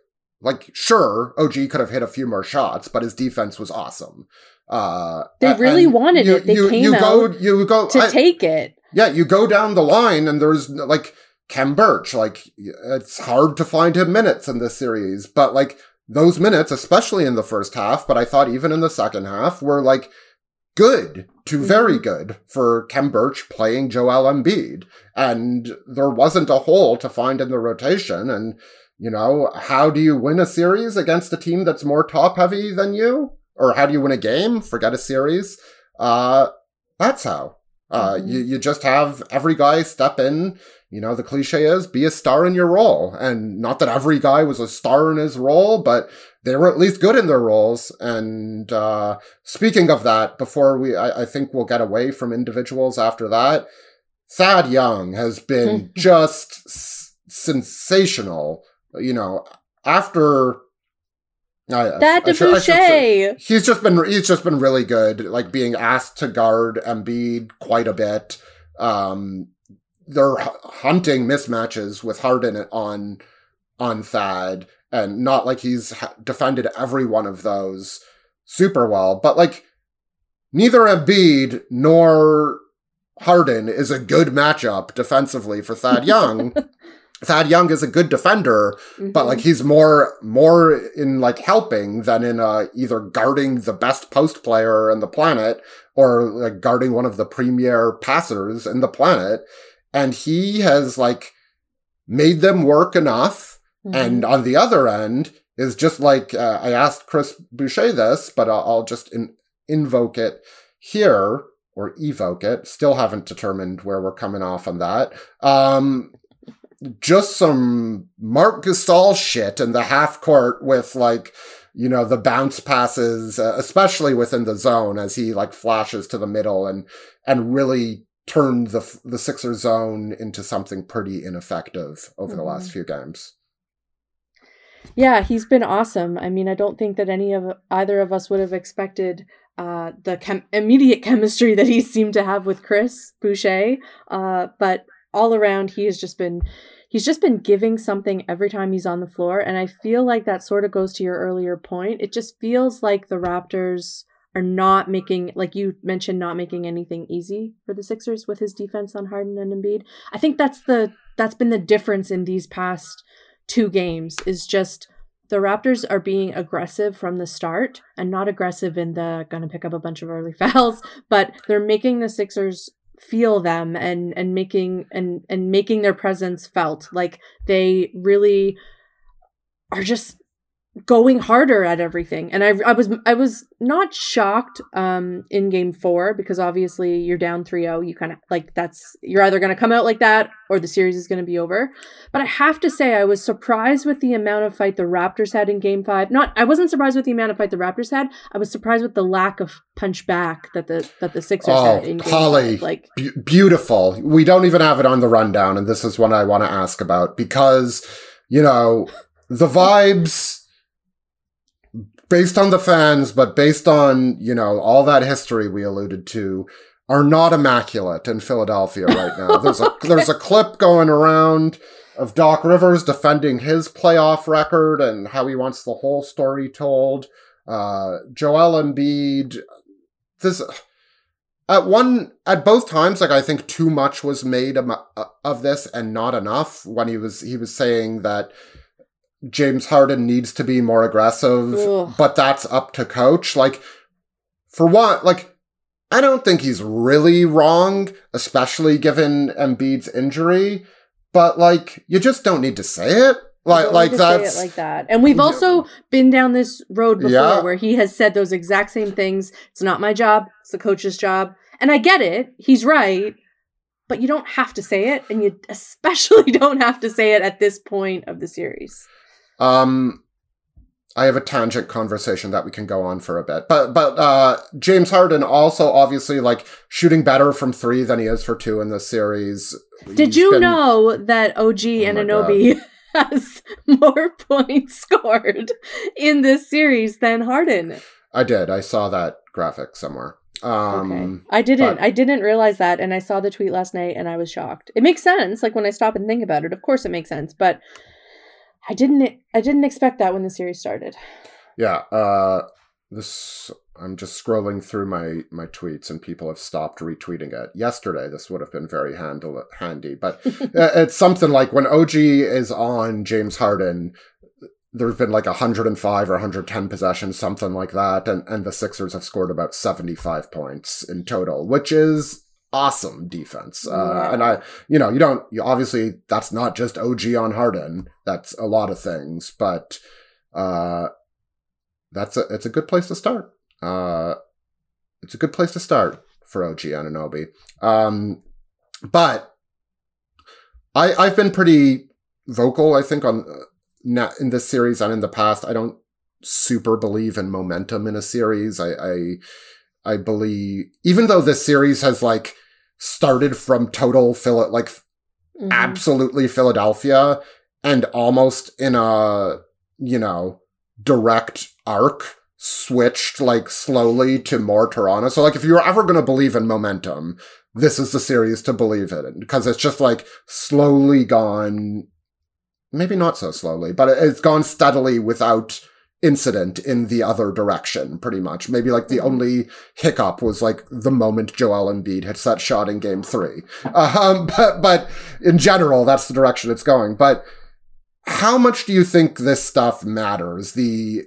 like sure OG could have hit a few more shots, but his defense was awesome. Uh, They really wanted it. They came you go, out you go To I- take it. yeah, you go down the line and there's like Khem Birch, like it's hard to find him minutes in this series, but like those minutes, especially in the first half, but I thought even in the second half, were like good to very good for Khem Birch playing Joel Embiid. And there wasn't a hole to find in the rotation. And, you know, how do you win a series against a team that's more top heavy than you? Or how do you win a game? Forget a series. Uh, that's how. Uh, Mhm. you, you just have every guy step in. You know, the cliche is be a star in your role. And not that every guy was a star in his role, but they were at least good in their roles. And uh, speaking of that, before we, I, I think we'll get away from individuals after that. Thad Young has been just s- sensational. You know, after I, That I should- I say- he's just been he's just been really good like being asked to guard Embiid quite a bit um they're hu- hunting mismatches with Harden on on Thad and not like he's defended every one of those super well but like neither Embiid nor Harden is a good matchup defensively for Thad Young. Thad Young is a good defender but like he's more more in like helping than in uh either guarding the best post player in the planet or like guarding one of the premier passers in the planet. And he has like made them work enough Mhm. and on the other end is just like uh, i asked chris boucher this but i'll, I'll just in, invoke it here or evoke it still haven't determined where we're coming off on that um just some Marc Gasol shit in the half court with like, you know, the bounce passes, uh, especially within the zone as he like flashes to the middle and and really turned the the Sixer zone into something pretty ineffective over the last Mhm. few games. Yeah, he's been awesome. I mean, I don't think that any of either of us would have expected uh, the chem- immediate chemistry that he seemed to have with Chris Boucher. Uh, but all around, he has just been he's just been giving something every time he's on the floor, and I feel like that sort of goes to your earlier point. It just feels like the Raptors are not making, like you mentioned, not making anything easy for the Sixers with his defense on Harden and Embiid. I think that's the that's been the difference in these past two games is just the Raptors are being aggressive from the start and not aggressive in the gonna pick up a bunch of early fouls, but they're making the Sixers feel them and and making and and making their presence felt. Like they really are just going harder at everything and I, I was i was not shocked um in game four because obviously you're down 3-0 you kind of like that's you're either going to come out like that or the series is going to be over but i have to say i was surprised with the amount of fight the raptors had in game five not i wasn't surprised with the amount of fight the raptors had i was surprised with the lack of punch back that the that the sixers Oh, had in five. like Be- beautiful. We don't even have it on the rundown, and this is what I want to ask about because, you know, the vibes based on the fans, but based on, you know, all that history we alluded to, are not immaculate in Philadelphia right now. There's a there's a clip going around of Doc Rivers defending his playoff record and how he wants the whole story told. Uh, Joel Embiid, this at one at both times like i think too much was made of, of this and not enough when he was he was saying that james harden needs to be more aggressive Ugh. but that's up to coach like for what like i don't think he's really wrong especially given embiid's injury but like you just don't need to say it like like need to say it that's like that. And we've also been down this road before Yeah. where he has said those exact same things. It's not my job, it's the coach's job. And I get it. He's right. But you don't have to say it, and you especially don't have to say it at this point of the series. Um, I have a tangent conversation that we can go on for a bit, but but uh, James Harden also obviously like shooting better from three than he is for two in this series. Did He's you been- know that OG Oh my Anunoby has more points scored in this series than Harden? I did. I saw that graphic somewhere. Um, okay. I didn't. but- I didn't realize that, and I saw the tweet last night, and I was shocked. It makes sense, like when I stop and think about it. Of course, it makes sense, but I didn't. I didn't expect that when the series started. yeah. Uh, this I'm just scrolling through my my tweets and people have stopped retweeting it. Yesterday, this would have been very handle, handy, but it's something like when OG is on James Harden, there's been like 105 or 110 possessions, something like that, and and the Sixers have scored about 75 points in total, which is awesome defense. Uh, and I, you know, you don't you obviously that's not just OG on Harden. That's a lot of things, but uh, that's a it's a good place to start. Uh, it's a good place to start for OG Anunoby. Um, but I I've been pretty vocal. I think on uh, in this series and in the past. I don't super believe in momentum in a series. I I, I believe even though this series has like started from total Phil like mm-hmm. absolutely Philadelphia and almost in a you know direct arc switched like slowly to more Toronto. So like if you're ever going to believe in momentum, this is the series to believe in because it's just like slowly gone maybe not so slowly, but it's gone steadily without incident in the other direction, pretty much. Maybe like the mm-hmm. only hiccup was like the moment Joel Embiid had set shot in game three. Um, but, but in general, that's the direction it's going. But how much do you think this stuff matters? The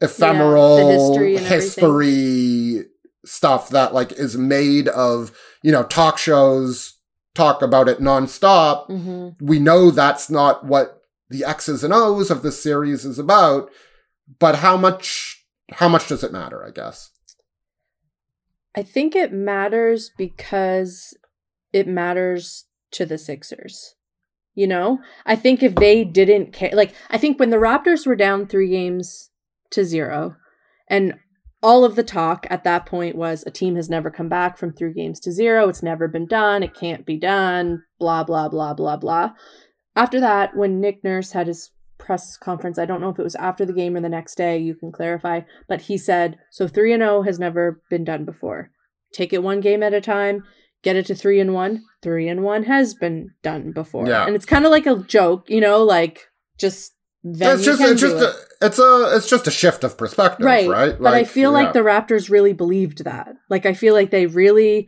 ephemeral yeah, history, history stuff that like is made of you know talk shows talk about it nonstop. Mm-hmm. We know that's not what the X's and O's of the series is about, but how much how much does it matter, I guess? I think it matters because it matters to the Sixers. You know, I think if they didn't care, like, I think when the Raptors were down three games to zero. And all of the talk at that point was a team has never come back from three games to zero. It's never been done. It can't be done. Blah, blah, blah, blah, blah. After that, when Nick Nurse had his press conference, I don't know if it was after the game or the next day, you can clarify, but he said, so 3 and 0 has never been done before. Take it one game at a time, get it to 3 and 1. 3 and 1 has been done before. Yeah. And it's kind of like a joke, you know, like just then it's just it's just it. a, it's a it's just a shift of perspective, right? Right. Like, but I feel yeah. like the Raptors really believed that. Like I feel like they really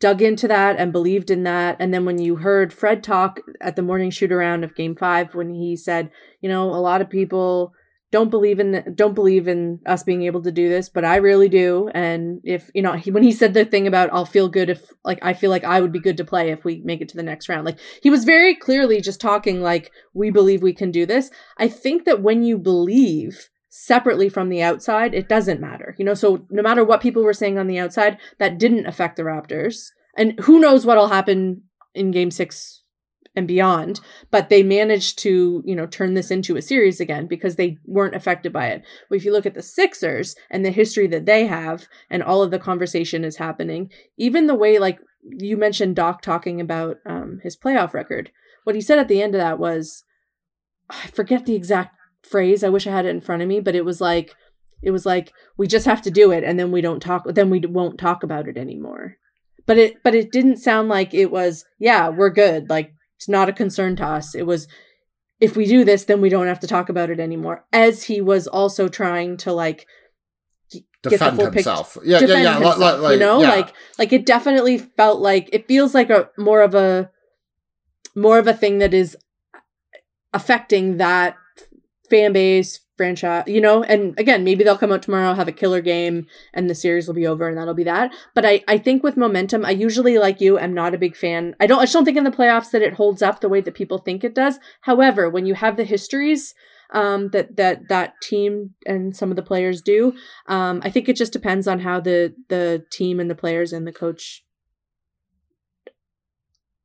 dug into that and believed in that. And then when you heard Fred talk at the morning shoot around of Game Five, when he said, you know, a lot of people don't believe in don't believe in us being able to do this but i really do. And if you know he, when he said the thing about i'll feel good if like i feel like i would be good to play if we make it to the next round. Like he was very clearly just talking like we believe we can do this. I think that when you believe separately from the outside it doesn't matter you know? So no matter what people were saying on the outside that didn't affect the raptors. And who knows what'll happen in game six and beyond but they managed to you know turn this into a series again because they weren't affected by it. But if you look at the sixers and the history that they have and all of the conversation is happening even the way like you mentioned doc talking about um, his playoff record what he said at the end of that was i forget the exact phrase i wish i had it in front of me but it was like it was like we just have to do it and then we don't talk then we won't talk about it anymore but it but it didn't sound like it was yeah we're good like it's not a concern to us. It was if we do this, then we don't have to talk about it anymore. As he was also trying to like defend himself. Picture, yeah, defend yeah, yeah. Like, like, you know, yeah. like like it definitely felt like it feels like a more of a more of a thing that is affecting that fan base franchise, you know, and again, maybe they'll come out tomorrow, have a killer game, and the series will be over, and that'll be that. But I, I think with momentum, I usually, like you, am not a big fan. I don't, I just don't think in the playoffs that it holds up the way that people think it does. However, when you have the histories um, that that that team and some of the players do, um, I think it just depends on how the the team and the players and the coach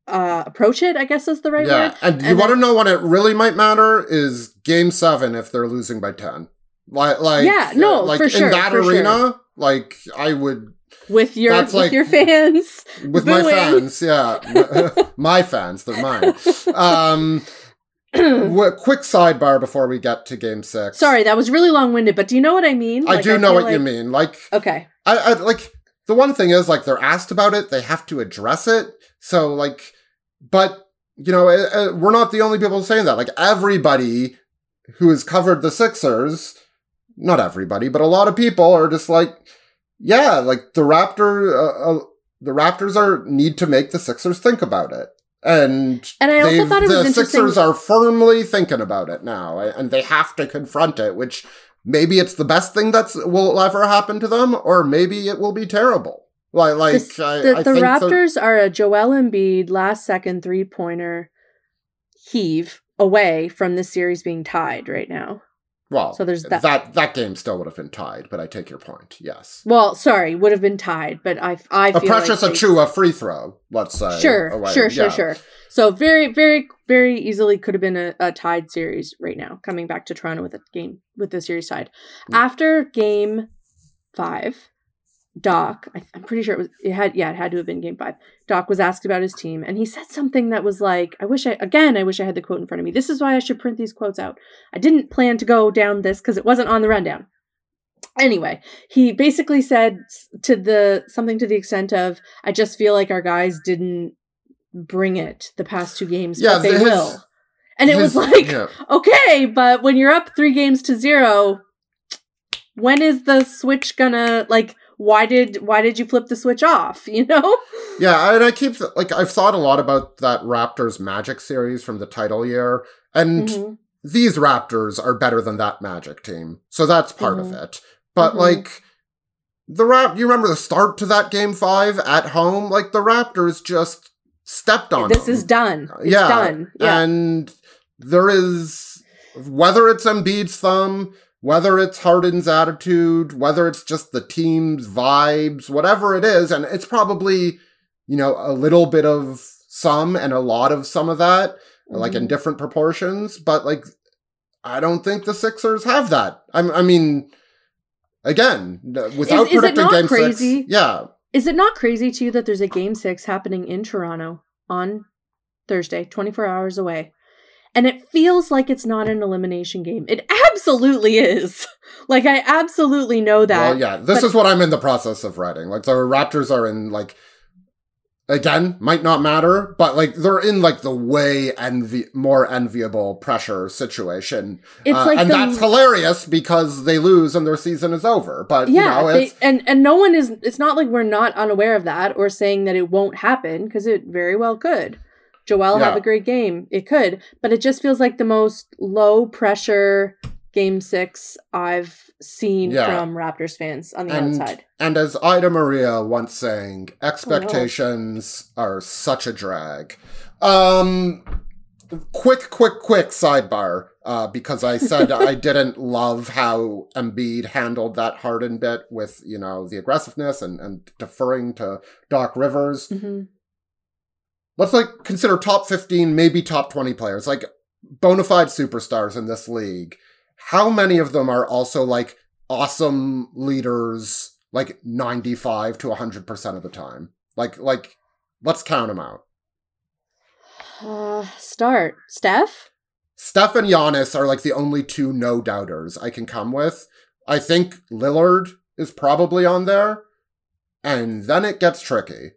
uh approach it i guess is the right yeah. word. and, and you want to know what it really might matter is game seven if they're losing by 10 like like yeah no uh, like for sure, in that arena sure. like i would with your with like, your fans. with booing. my fans yeah. My fans they're mine. Um quick sidebar before we get to game six. Sorry that was really long-winded but do you know what i mean? I do I know what like... you mean like okay. I, I like the one thing is like they're asked about it they have to address it. So like but you know eh, eh, we're not the only people saying that like everybody who has covered the sixers not everybody, but a lot of people are just like, yeah, like the Raptor, uh, uh, the Raptors are need to make the Sixers think about it. And, And I also thought it was the Sixers are firmly thinking about it now, and they have to confront it. Which maybe it's the best thing that's will ever happen to them, or maybe it will be terrible. Like, like This- I, the, I the Raptors are a Joel Embiid last second three pointer heave away from this series being tied right now. well, so there's that- that that game still would have been tied, but I take your point. Yes, Well, sorry, would have been tied, but I I a feel Precious like Achiuwa free throw. Let's say, Sure, away. sure, sure, Yeah. sure. So very, very, very easily could have been a, a tied series right now. Coming back to Toronto with a game with the series tied Mm. after game five. Doc, I'm pretty sure it was it had yeah it had to have been game five. Doc was asked about his team and he said something that was like, I wish I again I wish I had the quote in front of me. This is why I should print these quotes out. I didn't plan to go down this because it wasn't on the rundown. Anyway, he basically said to the something to the extent of, "I just feel like our guys didn't bring it the past two games, Yeah, but they his- will." And it was like, yeah. okay, but when you're up three games to zero, when is the switch gonna like? Why did why did you flip the switch off? You know? Yeah, and I keep like I've thought a lot about that Raptors Magic series from the title year, and Mhm. these Raptors are better than that Magic team, so that's part of Mhm. it. But Mhm. like the Rap, you remember the start to that Game Five at home? Like the Raptors just stepped on. This them. is done. It's yeah, done. Yeah. and there is whether it's Embiid's thumb, whether it's Harden's attitude, whether it's just the team's vibes, whatever it is, and it's probably you know a little bit of some and a lot of some of that, like in Mhm. different proportions. But like, I don't think the Sixers have that. I, I mean. Again, without is it predicting not game crazy? six, yeah, Is it not crazy to you that there's a game six happening in Toronto on Thursday, 24 hours away? And it feels like it's not an elimination game. It absolutely is. Like, I absolutely know that. Well, yeah, this but- is what I'm in the process of writing. Like the Raptors are in like again, might not matter, but like they're in like the way envy more enviable pressure situation. It's Uh, like and the- that's hilarious because they lose and their season is over. But yeah, you know, they, it's and and no one is. It's not like we're not unaware of that or saying that it won't happen because it very well could. Joel have a great game. It could, but it just feels like the most low pressure game six I've seen Yeah. from Raptors fans on the and, outside. and as Ida Maria once sang, expectations are such a drag. Um quick, quick, quick sidebar, uh, because I said I didn't love how Embiid handled that Harden bit with, you know, the aggressiveness and, and deferring to Doc Rivers. hmm Let's like consider top 15, maybe top 20 players, like bona fide superstars in this league. How many of them are also like awesome leaders, like 95 to 100% of the time? Like, like, let's count them out. Uh, start Steph. Steph and Giannis are like the only two no doubters I can come with. I think Lillard is probably on there, and then it gets tricky.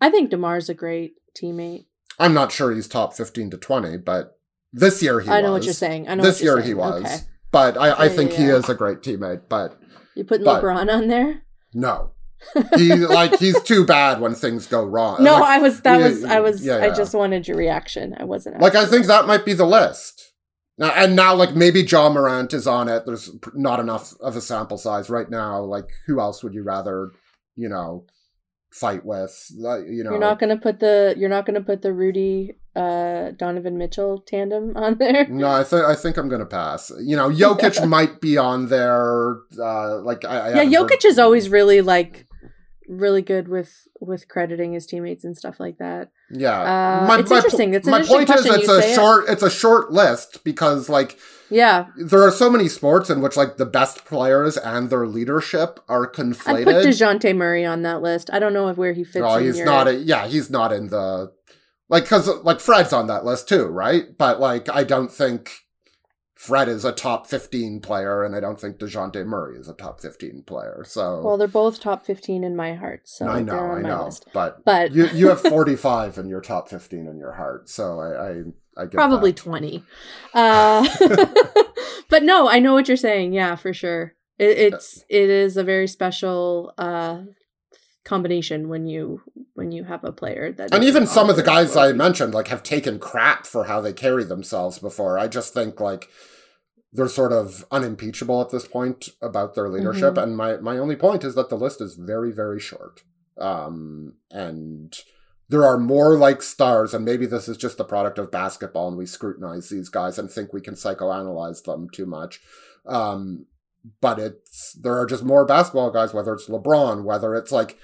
I think Demar's a great teammate. I'm not sure he's top 15 to 20, but this year he I know was. what you're saying. I know this year he was. Okay. But I, I Yeah, think yeah, he is a great teammate, but You putting But- LeBron on there? no. He like he's too bad when things go wrong. No, like, I was. That was. I was. yeah, I just wanted your reaction. I wasn't. like I think that might be the list. Now, and now like maybe Ja Morant is on it. There's not enough of a sample size right now. Like who else would you rather, you know, fight with? Like, you know, You're not gonna put the. You're not gonna put the Rudy, uh, Donovan Mitchell tandem on there. No, I think I think I'm gonna pass. You know, Jokic might be on there. Uh, like I, I yeah, haven't heard- Jokic is always really like, really good with with crediting his teammates and stuff like that. Yeah, Uh, it's interesting. It's my interesting point is, it's a say it. short. It's a short list because like Yeah, there are so many sports in which like the best players and their leadership are conflated. I'd put. Dejounte Murray on that list. I don't know where he fits. No, in he's not. A, yeah, he's not in the like because like Fred's on that list too, right? But like I don't think Fred is a top 15 player, and I don't think DeJounte Murray is a top 15 player. So Well, they're both top 15 in my heart, so I know, I know, list. but But- you you have 45 in your top 15 in your heart, so I I, I get Probably that. 20. Uh, but no, I know what you're saying. Yeah, for sure. It, it's it is a very special uh combination when you when you have a player that and even some of the guys I mentioned like have taken crap for how they carry themselves before. I just think like they're sort of unimpeachable at this point about their leadership. Mhm. And my my only point is that the list is very very short. Um, and there are more like stars, and maybe this is just the product of basketball, and we scrutinize these guys and think we can psychoanalyze them too much. Um, but it's there are just more basketball guys, whether it's LeBron, whether it's like,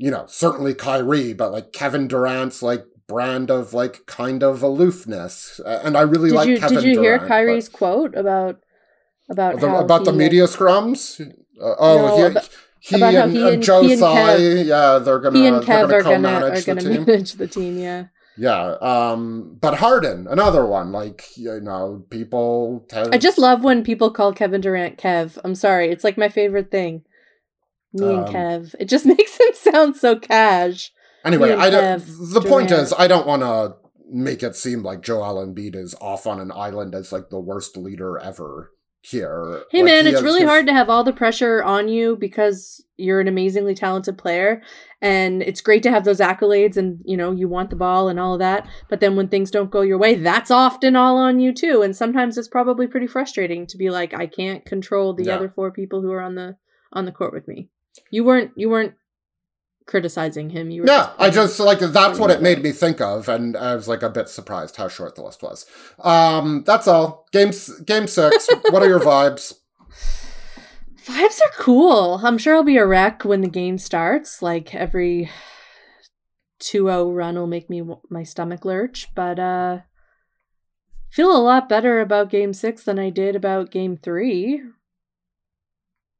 you know, certainly Kyrie, but like Kevin Durant's like brand of like kind of aloofness, and I really Did like you Kevin did you hear Durant, but- Kyrie's quote about about the, how about the he- media scrums? Uh, oh, No, he, about- he, about and, he and and- Joe he and Tsai, yeah, they're gonna he and they're Kev gonna are gonna are gonna team. manage the team. Yeah. Yeah, um, but Harden, another one. Like you know, people. Have, I just love when people call Kevin Durant Kev. I'm sorry, it's like my favorite thing. Me and Um, Kev. It just makes him sound so cash. Anyway, I don't. Kev The point is, I don't want to make it seem like Joel Embiid is off on an island as like the worst leader ever here. Hey Like, man, he it's really his- hard to have all the pressure on you because you're an amazingly talented player and it's great to have those accolades and you know, you want the ball and all of that, but then when things don't go your way, that's often all on you too. And sometimes it's probably pretty frustrating to be like I can't control the Yeah. other four people who are on the on the court with me. You weren't you weren't criticizing him. You were Yeah, I just like that's what it made me think of, and I was like a bit surprised how short the list was. Um, that's all. Game game six. what are your vibes? Vibes are cool. I'm sure I'll be a wreck when the game starts. Like every 2-0 run will make me my stomach lurch, but uh feel a lot better about game 6 than I did about game 3.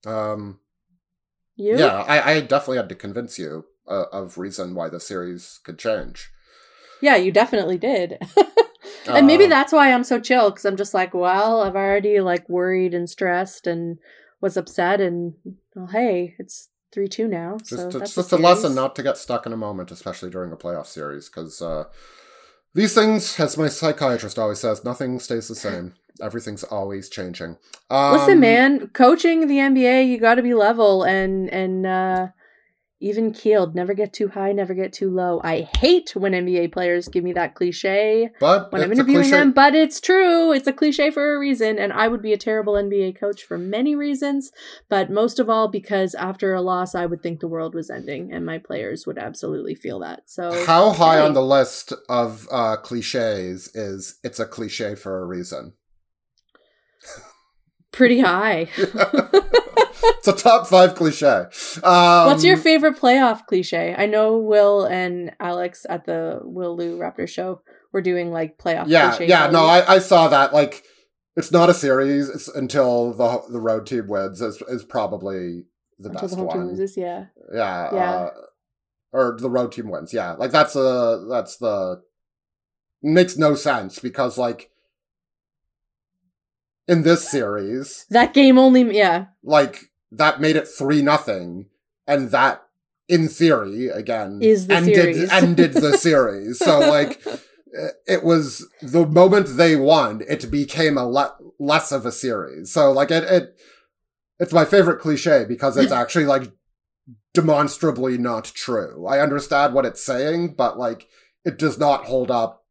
Um, You? yeah, I, I definitely had to convince you uh, of reason why the series could change. Yeah, you definitely did. and maybe Uh, that's why I'm so chill cuz I'm just like, well, I've already like worried and stressed and was upset and well, hey, it's 3-2 now. Just, so it's that's just a lesson not to get stuck in a moment, especially during a playoff series, because uh, these things, as my psychiatrist always says, nothing stays the same. Everything's always changing. Um, Listen, man, coaching the NBA, you got to be level and and uh, even keeled. Never get too high, never get too low. I hate when NBA players give me that cliche But when I'm interviewing them, but it's true. It's a cliche for a reason, and I would be a terrible NBA coach for many reasons, but most of all because after a loss, I would think the world was ending, and my players would absolutely feel that. So How high hey. on the list of uh, cliches is it's a cliche for a reason? Pretty high. it's a top five cliche. Um, What's your favorite playoff cliche? I know Will and Alex at the Will Lou Raptor show were doing like playoff Yeah, yeah, no. I, I saw that. Like, it's not a series. It's until the the road team wins is is probably the Until best the home team one. loses, yeah. Yeah, Yeah. Uh, or the road team wins. Yeah, like that's a that's the makes no sense because like in this series, That game only, yeah. like that made it three nothing, and that in theory again Is the ended series. ended the series. So like eh, it was the moment they won, it became a le- less of a series. So like it it it's my favorite cliche because it's actually like demonstrably not true. I understand what it's saying, but like it does not hold up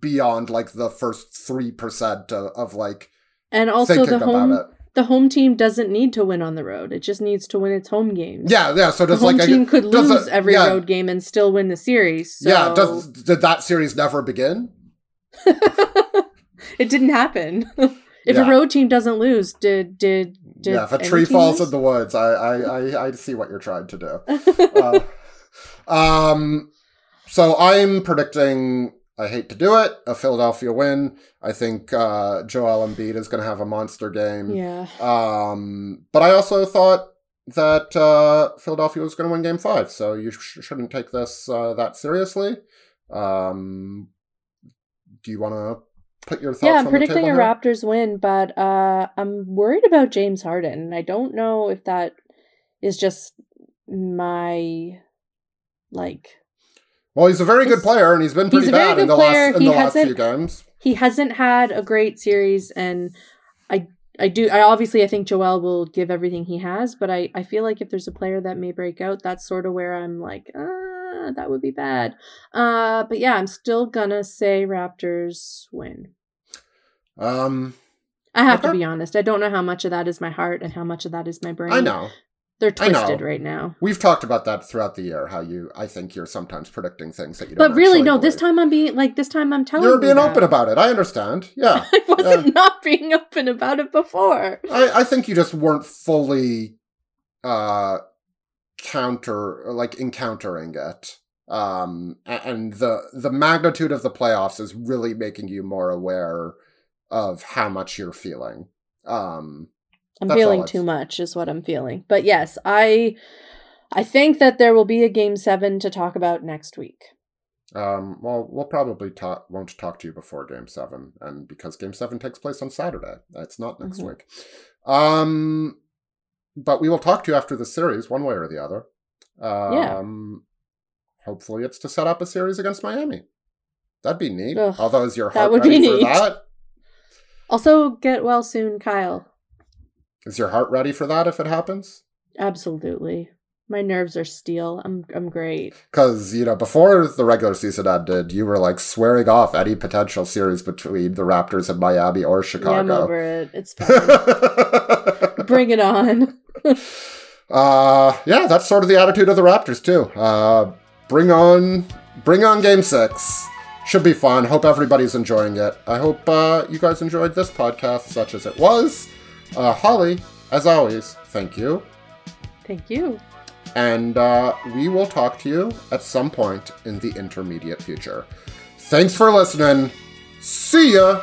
beyond like the first three percent of, of like And also the home the home team doesn't need to win on the road. It just needs to win its home games. Yeah, yeah. So The does home like a- team could does a- lose every yeah, road game and still win the series. So Yeah, does did that series never begin? it didn't happen. if Yeah. a road team doesn't lose, did did did yeah, if a tree falls lose? in the woods, I I I, I see what you're trying to do. Uh, um, so I'm predicting. I hate to do it. A Philadelphia win. I think uh, Joel Embiid is going to have a monster game. yeah. Um, but I also thought that uh, Philadelphia was going to win Game Five, so you sh- shouldn't take this uh, that seriously. Um, do you want to put your thoughts yeah, I'm predicting a here? Raptors win, but uh, I'm worried about James Harden. I don't know if that is just my like Well, he's a very good player, and he's been he's pretty very bad in the player. last in He the last few games. he hasn't had a great series and I I do I obviously I think Joel will give everything he has, but I I feel like if there's a player that may break out, that's sort of where I'm like, ah, that would be bad. Uh but yeah, I'm still gonna say Raptors win. Um, I have to be honest. I don't know how much of that is my heart and how much of that is my brain. I know. They're twisted right now. We've talked about that throughout the year. How you, I think you're sometimes predicting things that you don't. But really, no. This time I'm being like. This time I'm telling. you're you being that. open about it. I understand. Yeah, I wasn't Yeah. not being open about it before. I, I think you just weren't fully uh counter like encountering it. Um and the the magnitude of the playoffs is really making you more aware of how much you're feeling. Um I'm That's feeling too much, is what I'm feeling. But yes, I, I think that there will be a game seven to talk about next week. um well we'll probably talk won't talk to you before game 7 and because game 7 takes place on Saturday. It's not next Mhm. week. Um but we will talk to you after the series one way or the other. Um hopefully it's to set up a series against Miami. That'd be neat. Ugh, Although is your that would ready be for that? Also, get well soon, Kyle. Is your heart ready for that if it happens? Absolutely. My nerves are steel. I'm I'm great. Because, you know, before the regular season ended, you were like swearing off any potential series between the Raptors and Miami or Yeah, I'm Chicago. over it. It's fine. Bring it on. uh yeah, that's sort of the attitude of the Raptors too. Uh bring on bring on game six. Should be fun. Hope everybody's enjoying it. I hope uh, you guys enjoyed this podcast such as it was. Uh, Holly, as always, thank you. Thank you. and uh, we will talk to you at some point in the intermediate future. Thanks for listening. See ya.